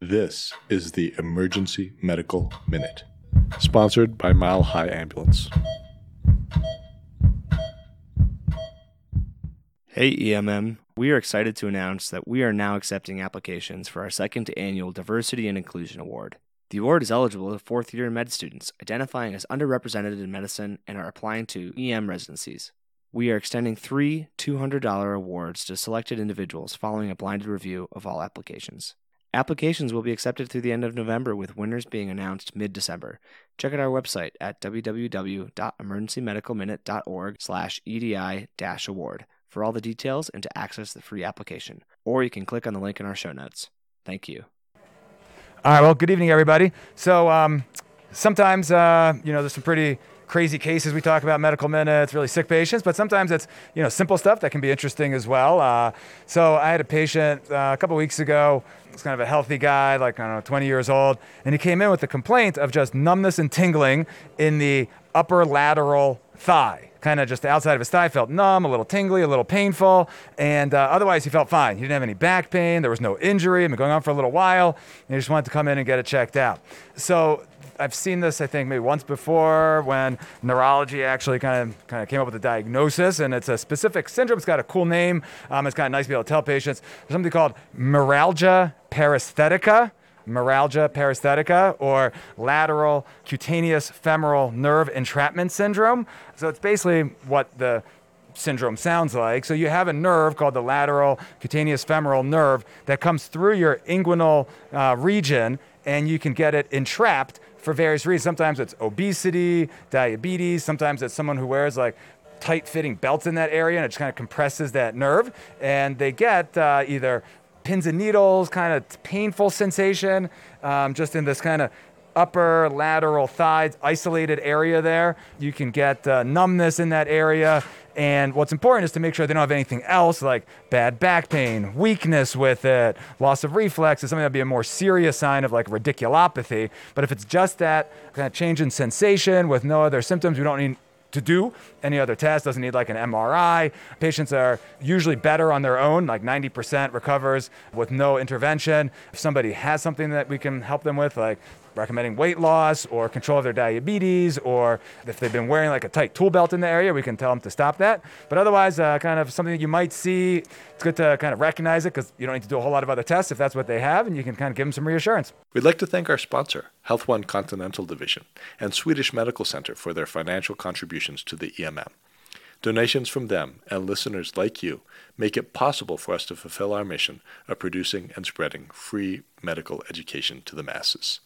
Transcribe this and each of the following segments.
This is the Emergency Medical Minute, sponsored by Mile High Ambulance. Hey EMM, we are excited to announce that we are now accepting applications for our second annual Diversity and Inclusion Award. The award is eligible to fourth year med students identifying as underrepresented in medicine and are applying to EM residencies. We are extending three $200 awards to selected individuals following a blinded review of all applications. Applications will be accepted through the end of November, with winners being announced mid-December. Check out our website at www.emergencymedicalminute.org/edi-award for all the details and to access the free application. Or you can click on the link in our show notes. Thank you. All right. Well, good evening, everybody. So um, sometimes, uh, you know, there's some pretty crazy cases we talk about medical minutes, really sick patients, but sometimes it's you know simple stuff that can be interesting as well. Uh, so I had a patient uh, a couple weeks ago. He's kind of a healthy guy, like I don't know, 20 years old, and he came in with a complaint of just numbness and tingling in the upper lateral thigh. Kind of just the outside of his thigh felt numb, a little tingly, a little painful, and uh, otherwise he felt fine. He didn't have any back pain. There was no injury. It been going on for a little while, and he just wanted to come in and get it checked out. So I've seen this, I think, maybe once before when neurology actually kind of kind of came up with a diagnosis, and it's a specific syndrome. It's got a cool name. Um, it's kind of nice to be able to tell patients. There's something called meralgia paresthetica meralgia paresthetica or lateral cutaneous femoral nerve entrapment syndrome. So it's basically what the syndrome sounds like. So you have a nerve called the lateral cutaneous femoral nerve that comes through your inguinal uh, region and you can get it entrapped for various reasons. Sometimes it's obesity, diabetes, sometimes it's someone who wears like tight fitting belts in that area and it just kind of compresses that nerve and they get uh, either pins and needles, kind of painful sensation, um, just in this kind of upper lateral thighs, isolated area there. You can get uh, numbness in that area. And what's important is to make sure they don't have anything else like bad back pain, weakness with it, loss of reflex is something that'd be a more serious sign of like radiculopathy. But if it's just that kind of change in sensation with no other symptoms, we don't need to do any other test, doesn't need like an MRI. Patients are usually better on their own, like 90% recovers with no intervention. If somebody has something that we can help them with, like recommending weight loss or control of their diabetes, or if they've been wearing like a tight tool belt in the area, we can tell them to stop that. But otherwise, uh, kind of something that you might see, it's good to kind of recognize it because you don't need to do a whole lot of other tests if that's what they have, and you can kind of give them some reassurance. We'd like to thank our sponsor, Health One Continental Division, and Swedish Medical Center for their financial contributions to the EMM. Donations from them and listeners like you make it possible for us to fulfill our mission of producing and spreading free medical education to the masses.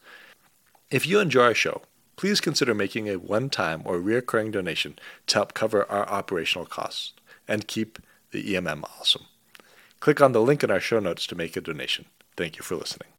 If you enjoy our show, please consider making a one time or recurring donation to help cover our operational costs and keep the EMM awesome. Click on the link in our show notes to make a donation. Thank you for listening.